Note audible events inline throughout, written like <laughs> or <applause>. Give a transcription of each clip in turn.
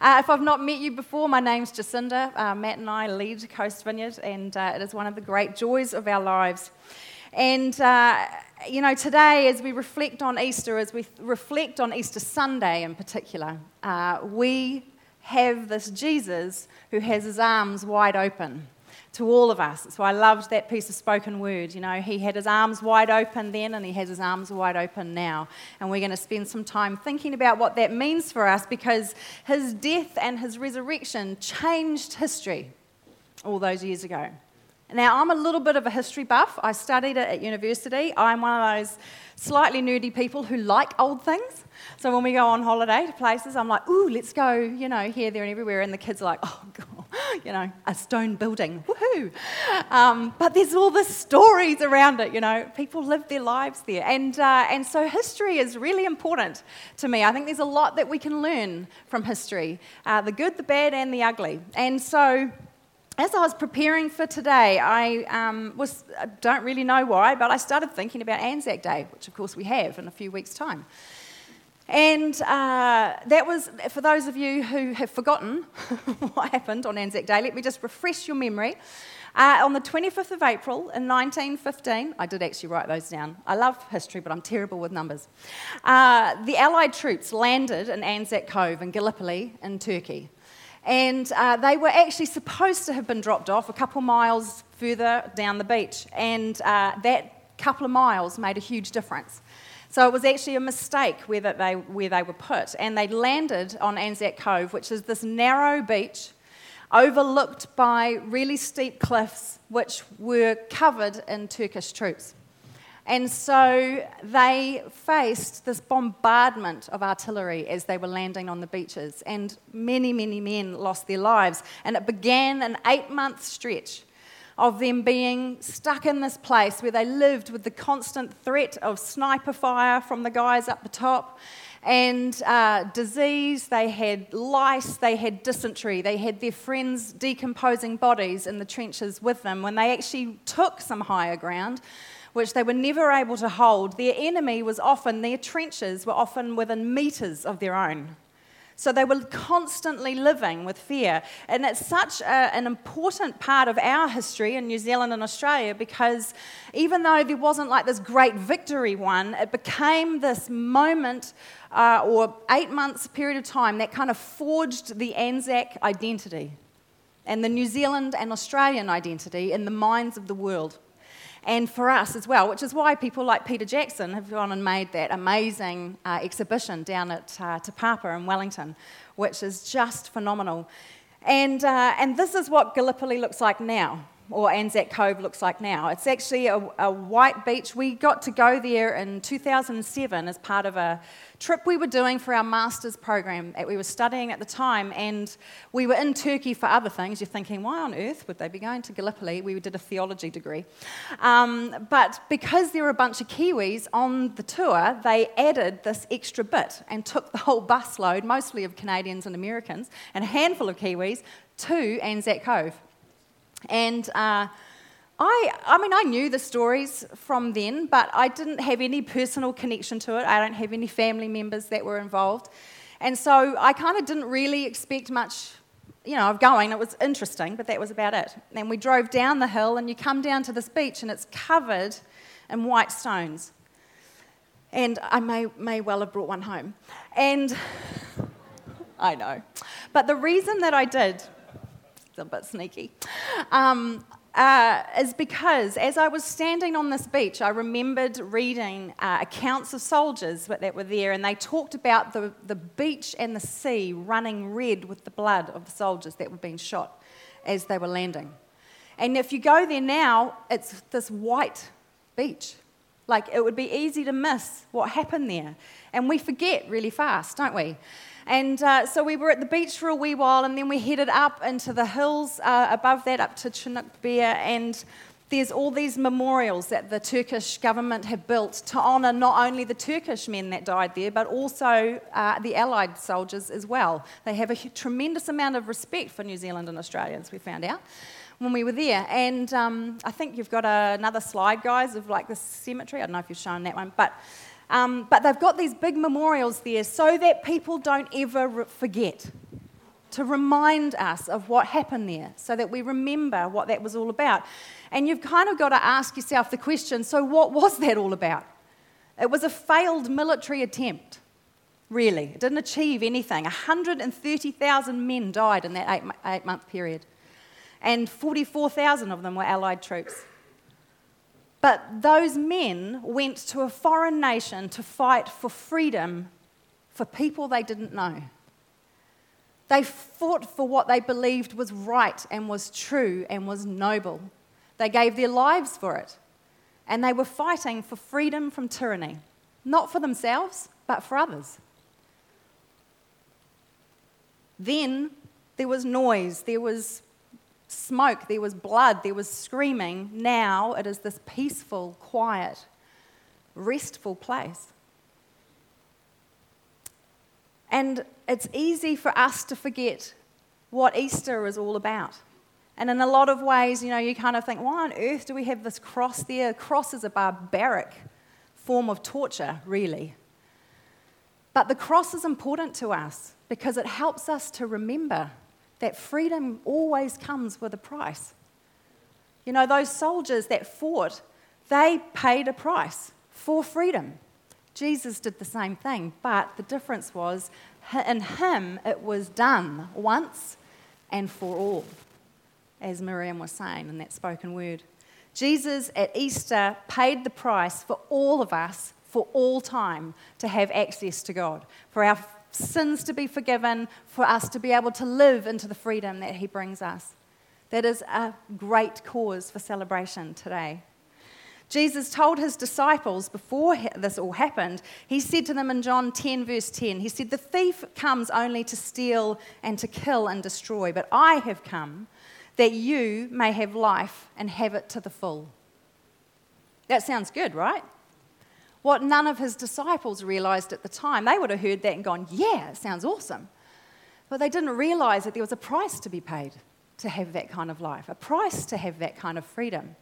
Uh, if I've not met you before, my name's Jacinda. Uh, Matt and I lead Coast Vineyard, and uh, it is one of the great joys of our lives. And, uh, you know, today, as we reflect on Easter, as we reflect on Easter Sunday in particular, uh, we have this Jesus who has his arms wide open to all of us. So I loved that piece of spoken word. You know, he had his arms wide open then and he has his arms wide open now. And we're going to spend some time thinking about what that means for us because his death and his resurrection changed history all those years ago. Now, I'm a little bit of a history buff. I studied it at university. I'm one of those slightly nerdy people who like old things. So when we go on holiday to places, I'm like, ooh, let's go, you know, here, there, and everywhere. And the kids are like, oh, God, <gasps> you know, a stone building, woohoo. Um, but there's all the stories around it, you know, people live their lives there. And, uh, and so history is really important to me. I think there's a lot that we can learn from history uh, the good, the bad, and the ugly. And so as I was preparing for today, I um, was, I don't really know why, but I started thinking about Anzac Day, which of course we have in a few weeks' time. And uh, that was, for those of you who have forgotten <laughs> what happened on Anzac Day, let me just refresh your memory. Uh, on the 25th of April in 1915, I did actually write those down. I love history, but I'm terrible with numbers. Uh, the Allied troops landed in Anzac Cove in Gallipoli in Turkey. And uh, they were actually supposed to have been dropped off a couple miles further down the beach. And uh, that couple of miles made a huge difference. So it was actually a mistake where, they, where they were put. And they landed on Anzac Cove, which is this narrow beach overlooked by really steep cliffs, which were covered in Turkish troops. And so they faced this bombardment of artillery as they were landing on the beaches, and many, many men lost their lives. And it began an eight month stretch of them being stuck in this place where they lived with the constant threat of sniper fire from the guys up the top and uh, disease, they had lice, they had dysentery, they had their friends' decomposing bodies in the trenches with them. When they actually took some higher ground, which they were never able to hold. Their enemy was often, their trenches were often within metres of their own. So they were constantly living with fear. And it's such a, an important part of our history in New Zealand and Australia because even though there wasn't like this great victory one, it became this moment uh, or eight months period of time that kind of forged the Anzac identity and the New Zealand and Australian identity in the minds of the world and for us as well, which is why people like Peter Jackson have gone and made that amazing uh, exhibition down at uh, Te Papa in Wellington, which is just phenomenal. And, uh, and this is what Gallipoli looks like now or Anzac Cove looks like now. It's actually a, a, white beach. We got to go there in 2007 as part of a trip we were doing for our master's program that we were studying at the time. And we were in Turkey for other things. You're thinking, why on earth would they be going to Gallipoli? We did a theology degree. Um, but because there were a bunch of Kiwis on the tour, they added this extra bit and took the whole busload, mostly of Canadians and Americans, and a handful of Kiwis, to Anzac Cove. And uh, I, I mean, I knew the stories from then, but I didn't have any personal connection to it. I don't have any family members that were involved. And so I kind of didn't really expect much, you know, of going. It was interesting, but that was about it. And we drove down the hill, and you come down to this beach, and it's covered in white stones. And I may, may well have brought one home. And <laughs> I know. But the reason that I did a bit sneaky, um, uh, is because as I was standing on this beach, I remembered reading uh, accounts of soldiers that were there, and they talked about the, the beach and the sea running red with the blood of the soldiers that were being shot as they were landing. And if you go there now, it's this white beach. Like it would be easy to miss what happened there. And we forget really fast, don't we? And uh, so we were at the beach for a wee while, and then we headed up into the hills uh, above that, up to Chunuk Bair, and there's all these memorials that the Turkish government have built to honour not only the Turkish men that died there, but also uh, the Allied soldiers as well. They have a tremendous amount of respect for New Zealand and Australia, as we found out when we were there. And um, I think you've got another slide, guys, of like the cemetery. I don't know if you've shown that one, but um, but they've got these big memorials there so that people don't ever forget. to remind us of what happened there so that we remember what that was all about. And you've kind of got to ask yourself the question so, what was that all about? It was a failed military attempt, really. It didn't achieve anything. 130,000 men died in that eight, eight month period, and 44,000 of them were Allied troops. But those men went to a foreign nation to fight for freedom for people they didn't know. They fought for what they believed was right and was true and was noble. They gave their lives for it. And they were fighting for freedom from tyranny, not for themselves, but for others. Then there was noise, there was smoke, there was blood, there was screaming. Now it is this peaceful, quiet, restful place. And it's easy for us to forget what Easter is all about. And in a lot of ways, you know, you kind of think, why on earth do we have this cross there? cross is a barbaric form of torture, really. But the cross is important to us because it helps us to remember that freedom always comes with a price. You know, those soldiers that fought, they paid a price for freedom. Jesus did the same thing, but the difference was in him it was done once and for all, as Miriam was saying in that spoken word. Jesus at Easter paid the price for all of us for all time to have access to God, for our sins to be forgiven, for us to be able to live into the freedom that He brings us. That is a great cause for celebration today. Jesus told his disciples before this all happened, he said to them in John 10, verse 10, he said, The thief comes only to steal and to kill and destroy, but I have come that you may have life and have it to the full. That sounds good, right? What none of his disciples realized at the time, they would have heard that and gone, Yeah, it sounds awesome. But they didn't realize that there was a price to be paid to have that kind of life, a price to have that kind of freedom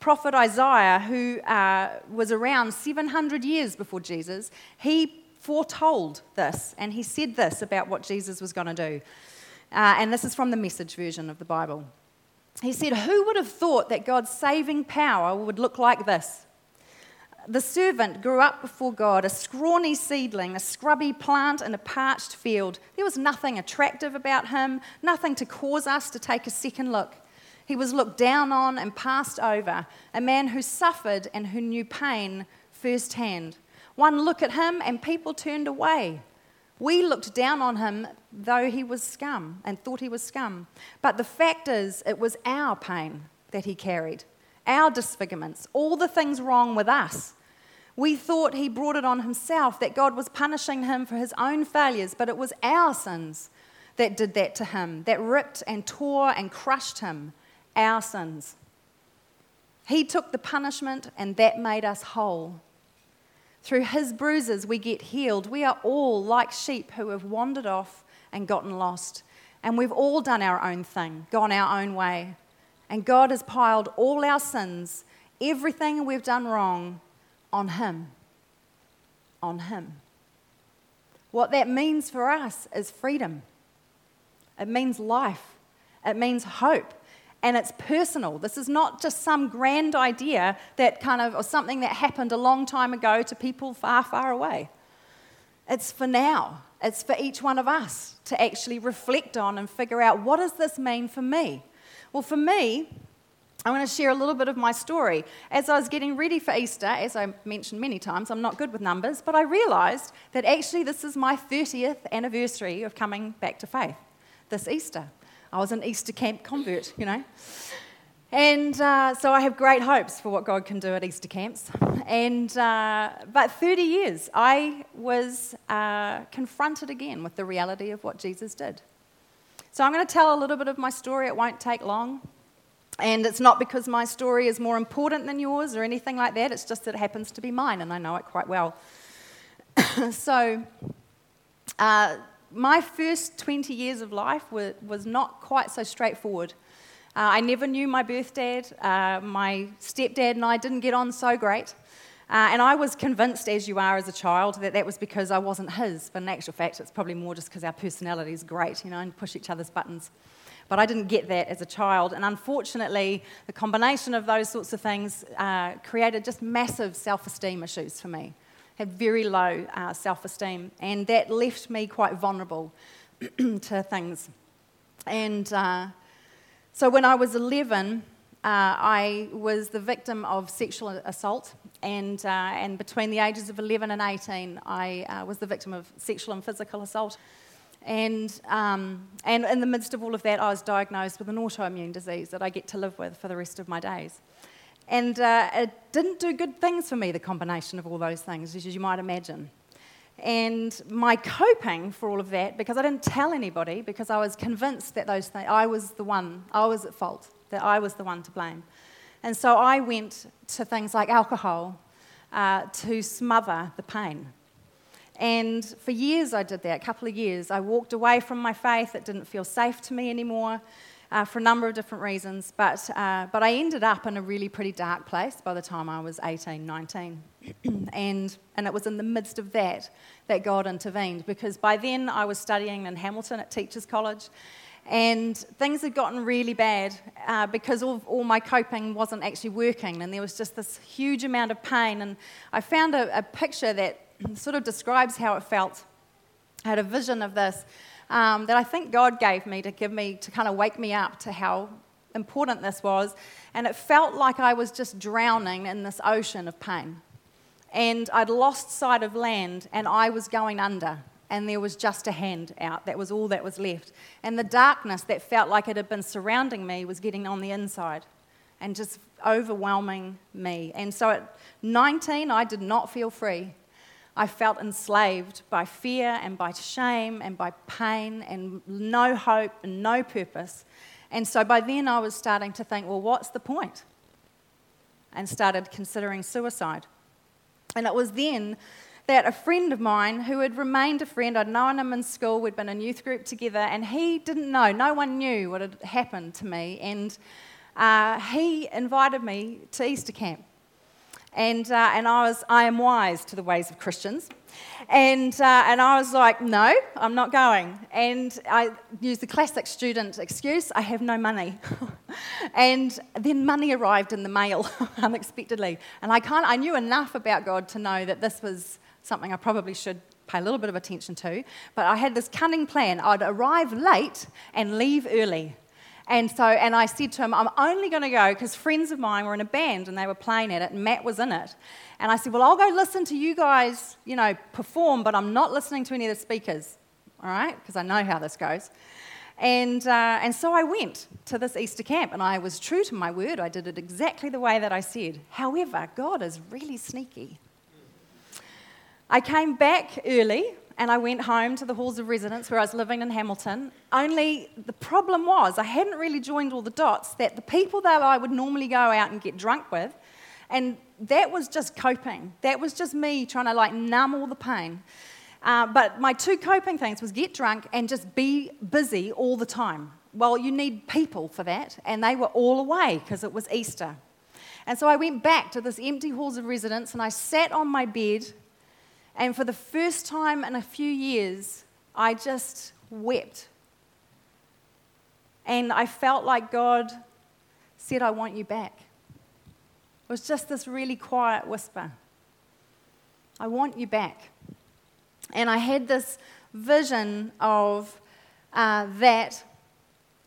prophet Isaiah, who uh, was around 700 years before Jesus, he foretold this and he said this about what Jesus was going to do. Uh, and this is from the message version of the Bible. He said, Who would have thought that God's saving power would look like this? The servant grew up before God, a scrawny seedling, a scrubby plant in a parched field. There was nothing attractive about him, nothing to cause us to take a second look. He was looked down on and passed over, a man who suffered and who knew pain firsthand. One look at him and people turned away. We looked down on him though he was scum and thought he was scum. But the fact is, it was our pain that he carried, our disfigurements, all the things wrong with us. We thought he brought it on himself, that God was punishing him for his own failures, but it was our sins that did that to him, that ripped and tore and crushed him our sins. He took the punishment, and that made us whole. Through his bruises, we get healed. We are all like sheep who have wandered off and gotten lost. And we've all done our own thing, gone our own way. And God has piled all our sins, everything we've done wrong, on him. On him. What that means for us is freedom. It means life. It means hope and it's personal. This is not just some grand idea that kind of, or something that happened a long time ago to people far, far away. It's for now. It's for each one of us to actually reflect on and figure out what does this mean for me? Well, for me, I want to share a little bit of my story. As I was getting ready for Easter, as I mentioned many times, I'm not good with numbers, but I realized that actually this is my 30th anniversary of coming back to faith this Easter. I was an Easter camp convert, you know. And uh, so I have great hopes for what God can do at Easter camps. And, uh, but 30 years, I was uh, confronted again with the reality of what Jesus did. So I'm going to tell a little bit of my story. It won't take long. And it's not because my story is more important than yours or anything like that. It's just that it happens to be mine, and I know it quite well. <coughs> so, uh, my first 20 years of life were, was not quite so straightforward. Uh, I never knew my birth dad. Uh, my stepdad and I didn't get on so great. Uh, and I was convinced, as you are as a child, that that was because I wasn't his. But in actual fact, it's probably more just because our personality is great, you know, and push each other's buttons. But I didn't get that as a child. And unfortunately, the combination of those sorts of things uh, created just massive self esteem issues for me. Had very low uh, self esteem. And that left me quite vulnerable <clears throat> to things. And uh, so when I was 11, uh, I was the victim of sexual assault, and, uh, and between the ages of 11 and 18, I uh, was the victim of sexual and physical assault. And, um, and in the midst of all of that, I was diagnosed with an autoimmune disease that I get to live with for the rest of my days. And uh, it didn't do good things for me, the combination of all those things, as you might imagine. And my coping for all of that, because I didn't tell anybody, because I was convinced that those things, I was the one, I was at fault that I was the one to blame. And so I went to things like alcohol uh, to smother the pain. And for years I did that, a couple of years. I walked away from my faith. It didn't feel safe to me anymore uh, for a number of different reasons. But, uh, but I ended up in a really pretty dark place by the time I was 18, 19. <clears throat> and, and it was in the midst of that that God intervened because by then I was studying in Hamilton at Teachers College and things had gotten really bad uh, because all, all, my coping wasn't actually working, and there was just this huge amount of pain. And I found a, a picture that sort of describes how it felt. I had a vision of this um, that I think God gave me to give me, to kind of wake me up to how important this was. And it felt like I was just drowning in this ocean of pain. And I'd lost sight of land, and I was going under and there was just a hand out. That was all that was left. And the darkness that felt like it had been surrounding me was getting on the inside and just overwhelming me. And so at 19, I did not feel free. I felt enslaved by fear and by shame and by pain and no hope and no purpose. And so by then, I was starting to think, well, what's the point? And started considering suicide. And it was then that a friend of mine who had remained a friend, I'd known him in school, we'd been in youth group together, and he didn't know, no one knew what had happened to me. And uh, he invited me to Easter camp. And, uh, and I was, I am wise to the ways of Christians. And, uh, and I was like, no, I'm not going. And I used the classic student excuse I have no money. <laughs> and then money arrived in the mail <laughs> unexpectedly. And I, can't, I knew enough about God to know that this was something I probably should pay a little bit of attention to. But I had this cunning plan. I'd arrive late and leave early. And so, and I said to him, I'm only going to go because friends of mine were in a band and they were playing at it, and Matt was in it. And I said, Well, I'll go listen to you guys, you know, perform, but I'm not listening to any of the speakers, all right? Because I know how this goes. And, uh, and so I went to this Easter camp and I was true to my word. I did it exactly the way that I said. However, God is really sneaky. I came back early and I went home to the halls of residence where I was living in Hamilton. Only the problem was I hadn't really joined all the dots that the people that I would normally go out and get drunk with, and that was just coping. That was just me trying to like numb all the pain. Uh, but my two coping things was get drunk and just be busy all the time. Well, you need people for that, and they were all away because it was Easter. And so I went back to this empty halls of residence and I sat on my bed and for the first time in a few years, I just wept. And I felt like God said, I want you back. It was just this really quiet whisper I want you back. And I had this vision of uh, that,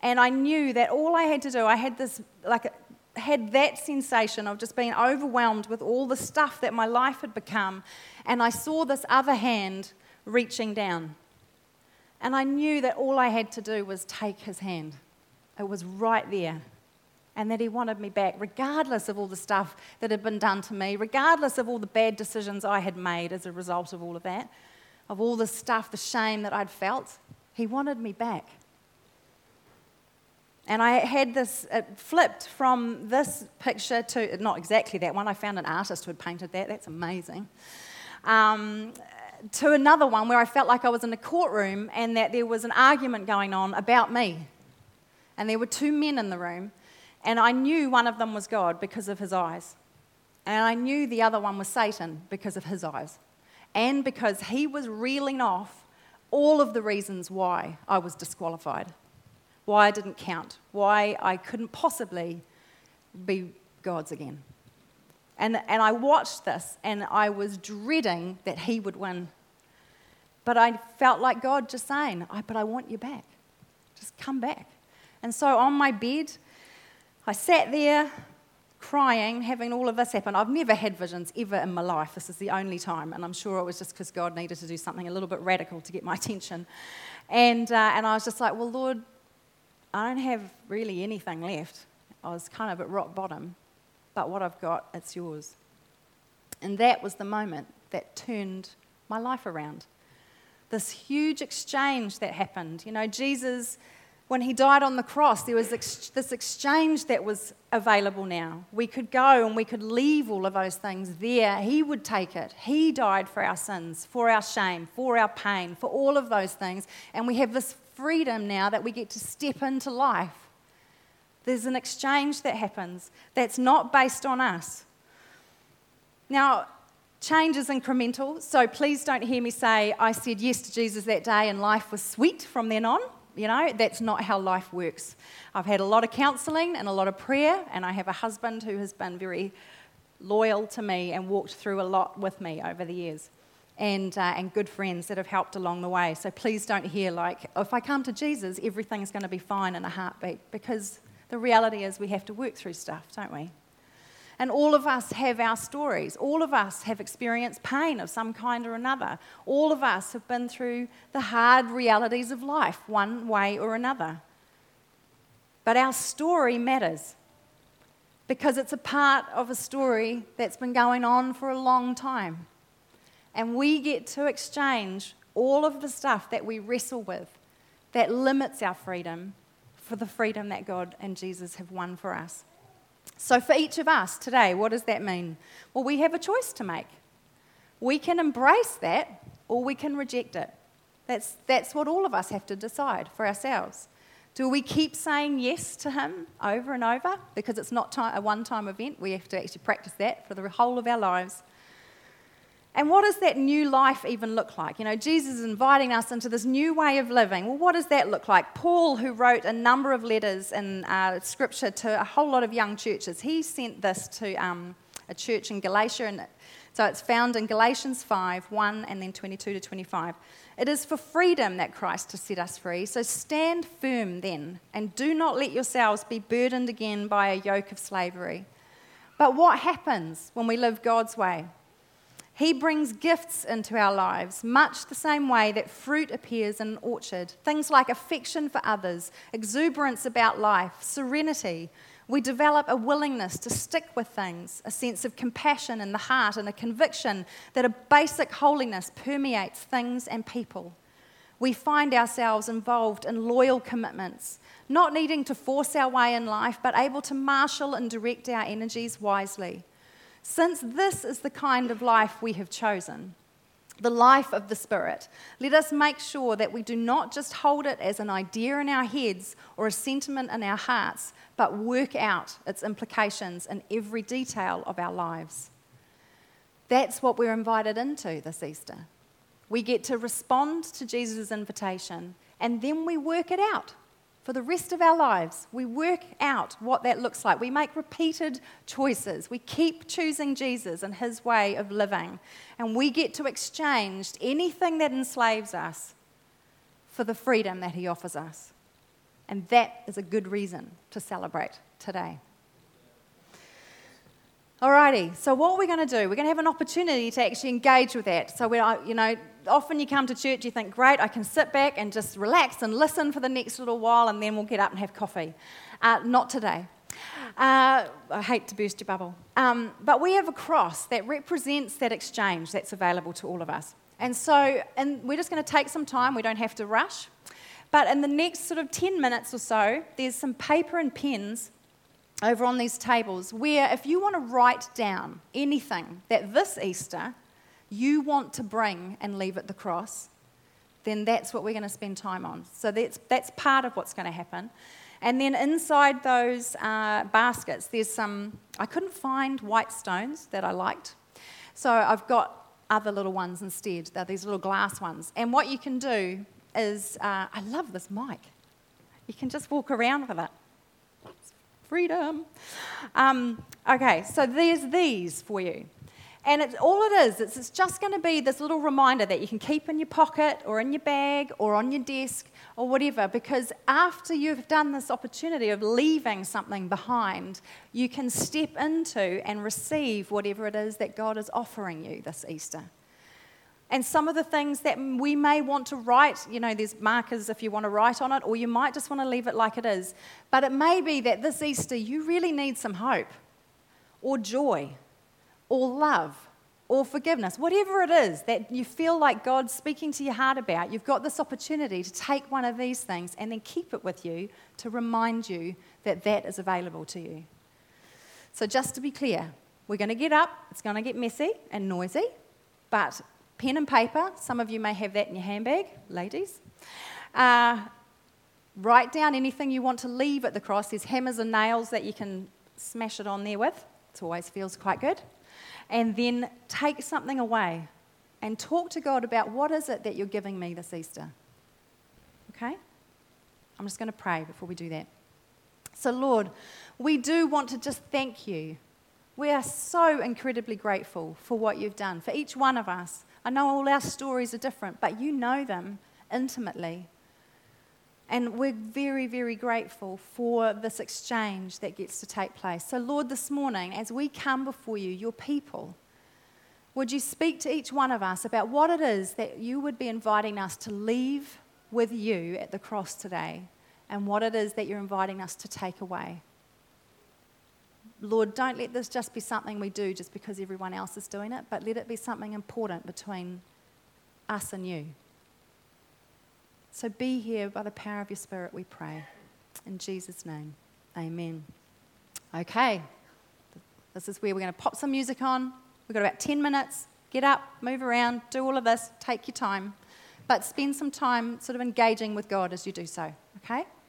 and I knew that all I had to do, I had this like had that sensation of just being overwhelmed with all the stuff that my life had become. And I saw this other hand reaching down. And I knew that all I had to do was take his hand. It was right there. And that he wanted me back, regardless of all the stuff that had been done to me, regardless of all the bad decisions I had made as a result of all of that, of all the stuff, the shame that I'd felt. He wanted me back. And I had this, it flipped from this picture to, not exactly that one, I found an artist who had painted that, that's amazing, um, to another one where I felt like I was in a courtroom and that there was an argument going on about me. And there were two men in the room, and I knew one of them was God because of his eyes. And I knew the other one was Satan because of his eyes and because he was reeling off all of the reasons why I was disqualified, why I didn't count, why I couldn't possibly be God's again. And, and I watched this and I was dreading that he would win. But I felt like God just saying, But I want you back. Just come back. And so on my bed, I sat there crying, having all of this happen. I've never had visions ever in my life. This is the only time. And I'm sure it was just because God needed to do something a little bit radical to get my <laughs> attention. And, uh, and I was just like, Well, Lord, I don't have really anything left. I was kind of at rock bottom. But what I've got, it's yours. And that was the moment that turned my life around. This huge exchange that happened. You know, Jesus when he died on the cross, there was ex- this exchange that was available now. We could go and we could leave all of those things there. He would take it. He died for our sins, for our shame, for our pain, for all of those things. And we have this freedom now that we get to step into life. There's an exchange that happens that's not based on us. Now, change is incremental, so please don't hear me say, I said yes to Jesus that day and life was sweet from then on. You know, that's not how life works. I've had a lot of counseling and a lot of prayer, and I have a husband who has been very loyal to me and walked through a lot with me over the years, and, uh, and good friends that have helped along the way. So please don't hear, like, if I come to Jesus, everything's going to be fine in a heartbeat, because the reality is we have to work through stuff, don't we? And all of us have our stories. All of us have experienced pain of some kind or another. All of us have been through the hard realities of life, one way or another. But our story matters because it's a part of a story that's been going on for a long time. And we get to exchange all of the stuff that we wrestle with that limits our freedom for the freedom that God and Jesus have won for us. So, for each of us today, what does that mean? Well, we have a choice to make. We can embrace that or we can reject it. That's, that's what all of us have to decide for ourselves. Do we keep saying yes to Him over and over? Because it's not a one time event. We have to actually practice that for the whole of our lives. And what does that new life even look like? You know, Jesus is inviting us into this new way of living. Well, what does that look like? Paul, who wrote a number of letters in uh, scripture to a whole lot of young churches, he sent this to um, a church in Galatia. And so it's found in Galatians 5 1 and then 22 to 25. It is for freedom that Christ has set us free. So stand firm then, and do not let yourselves be burdened again by a yoke of slavery. But what happens when we live God's way? He brings gifts into our lives, much the same way that fruit appears in an orchard. Things like affection for others, exuberance about life, serenity. We develop a willingness to stick with things, a sense of compassion in the heart, and a conviction that a basic holiness permeates things and people. We find ourselves involved in loyal commitments, not needing to force our way in life, but able to marshal and direct our energies wisely. Since this is the kind of life we have chosen, the life of the Spirit, let us make sure that we do not just hold it as an idea in our heads or a sentiment in our hearts, but work out its implications in every detail of our lives. That's what we're invited into this Easter. We get to respond to Jesus' invitation and then we work it out for the rest of our lives. We work out what that looks like. We make repeated choices. We keep choosing Jesus and his way of living. And we get to exchange anything that enslaves us for the freedom that he offers us. And that is a good reason to celebrate today. Alrighty, so what are we're going to do, we're going to have an opportunity to actually engage with that. So, we're, you know, often you come to church, you think, great, I can sit back and just relax and listen for the next little while, and then we'll get up and have coffee. Uh, not today. Uh, I hate to burst your bubble. Um, but we have a cross that represents that exchange that's available to all of us. And so, and we're just going to take some time, we don't have to rush. But in the next sort of 10 minutes or so, there's some paper and pens over on these tables where if you want to write down anything that this Easter you want to bring and leave at the cross, then that's what we're going to spend time on. So that's, that's part of what's going to happen. And then inside those uh, baskets, there's some, I couldn't find white stones that I liked. So I've got other little ones instead. They're these little glass ones. And what you can do is, uh, I love this mic. You can just walk around with it. Freedom. Um, okay, so there's these for you. And it's, all it is, it's, it's just going to be this little reminder that you can keep in your pocket or in your bag or on your desk or whatever, because after you've done this opportunity of leaving something behind, you can step into and receive whatever it is that God is offering you this Easter. And some of the things that we may want to write, you know, there's markers if you want to write on it, or you might just want to leave it like it is. But it may be that this Easter you really need some hope, or joy, or love, or forgiveness, whatever it is that you feel like God's speaking to your heart about, you've got this opportunity to take one of these things and then keep it with you to remind you that that is available to you. So, just to be clear, we're going to get up, it's going to get messy and noisy, but pen and paper. Some of you may have that in your handbag, ladies. Uh, write down anything you want to leave at the cross. There's hammers and nails that you can smash it on there with. It always feels quite good. And then take something away and talk to God about what is it that you're giving me this Easter. Okay? I'm just going to pray before we do that. So, Lord, we do want to just thank you. We are so incredibly grateful for what you've done for each one of us. I know all our stories are different, but you know them intimately. And we're very, very grateful for this exchange that gets to take place. So, Lord, this morning, as we come before you, your people, would you speak to each one of us about what it is that you would be inviting us to leave with you at the cross today and what it is that you're inviting us to take away? Lord, don't let this just be something we do just because everyone else is doing it, but let it be something important between us and you. So be here by the power of your Spirit, we pray. In Jesus' name, amen. Okay, this is where we're going to pop some music on. We've got about 10 minutes. Get up, move around, do all of this, take your time, but spend some time sort of engaging with God as you do so, okay?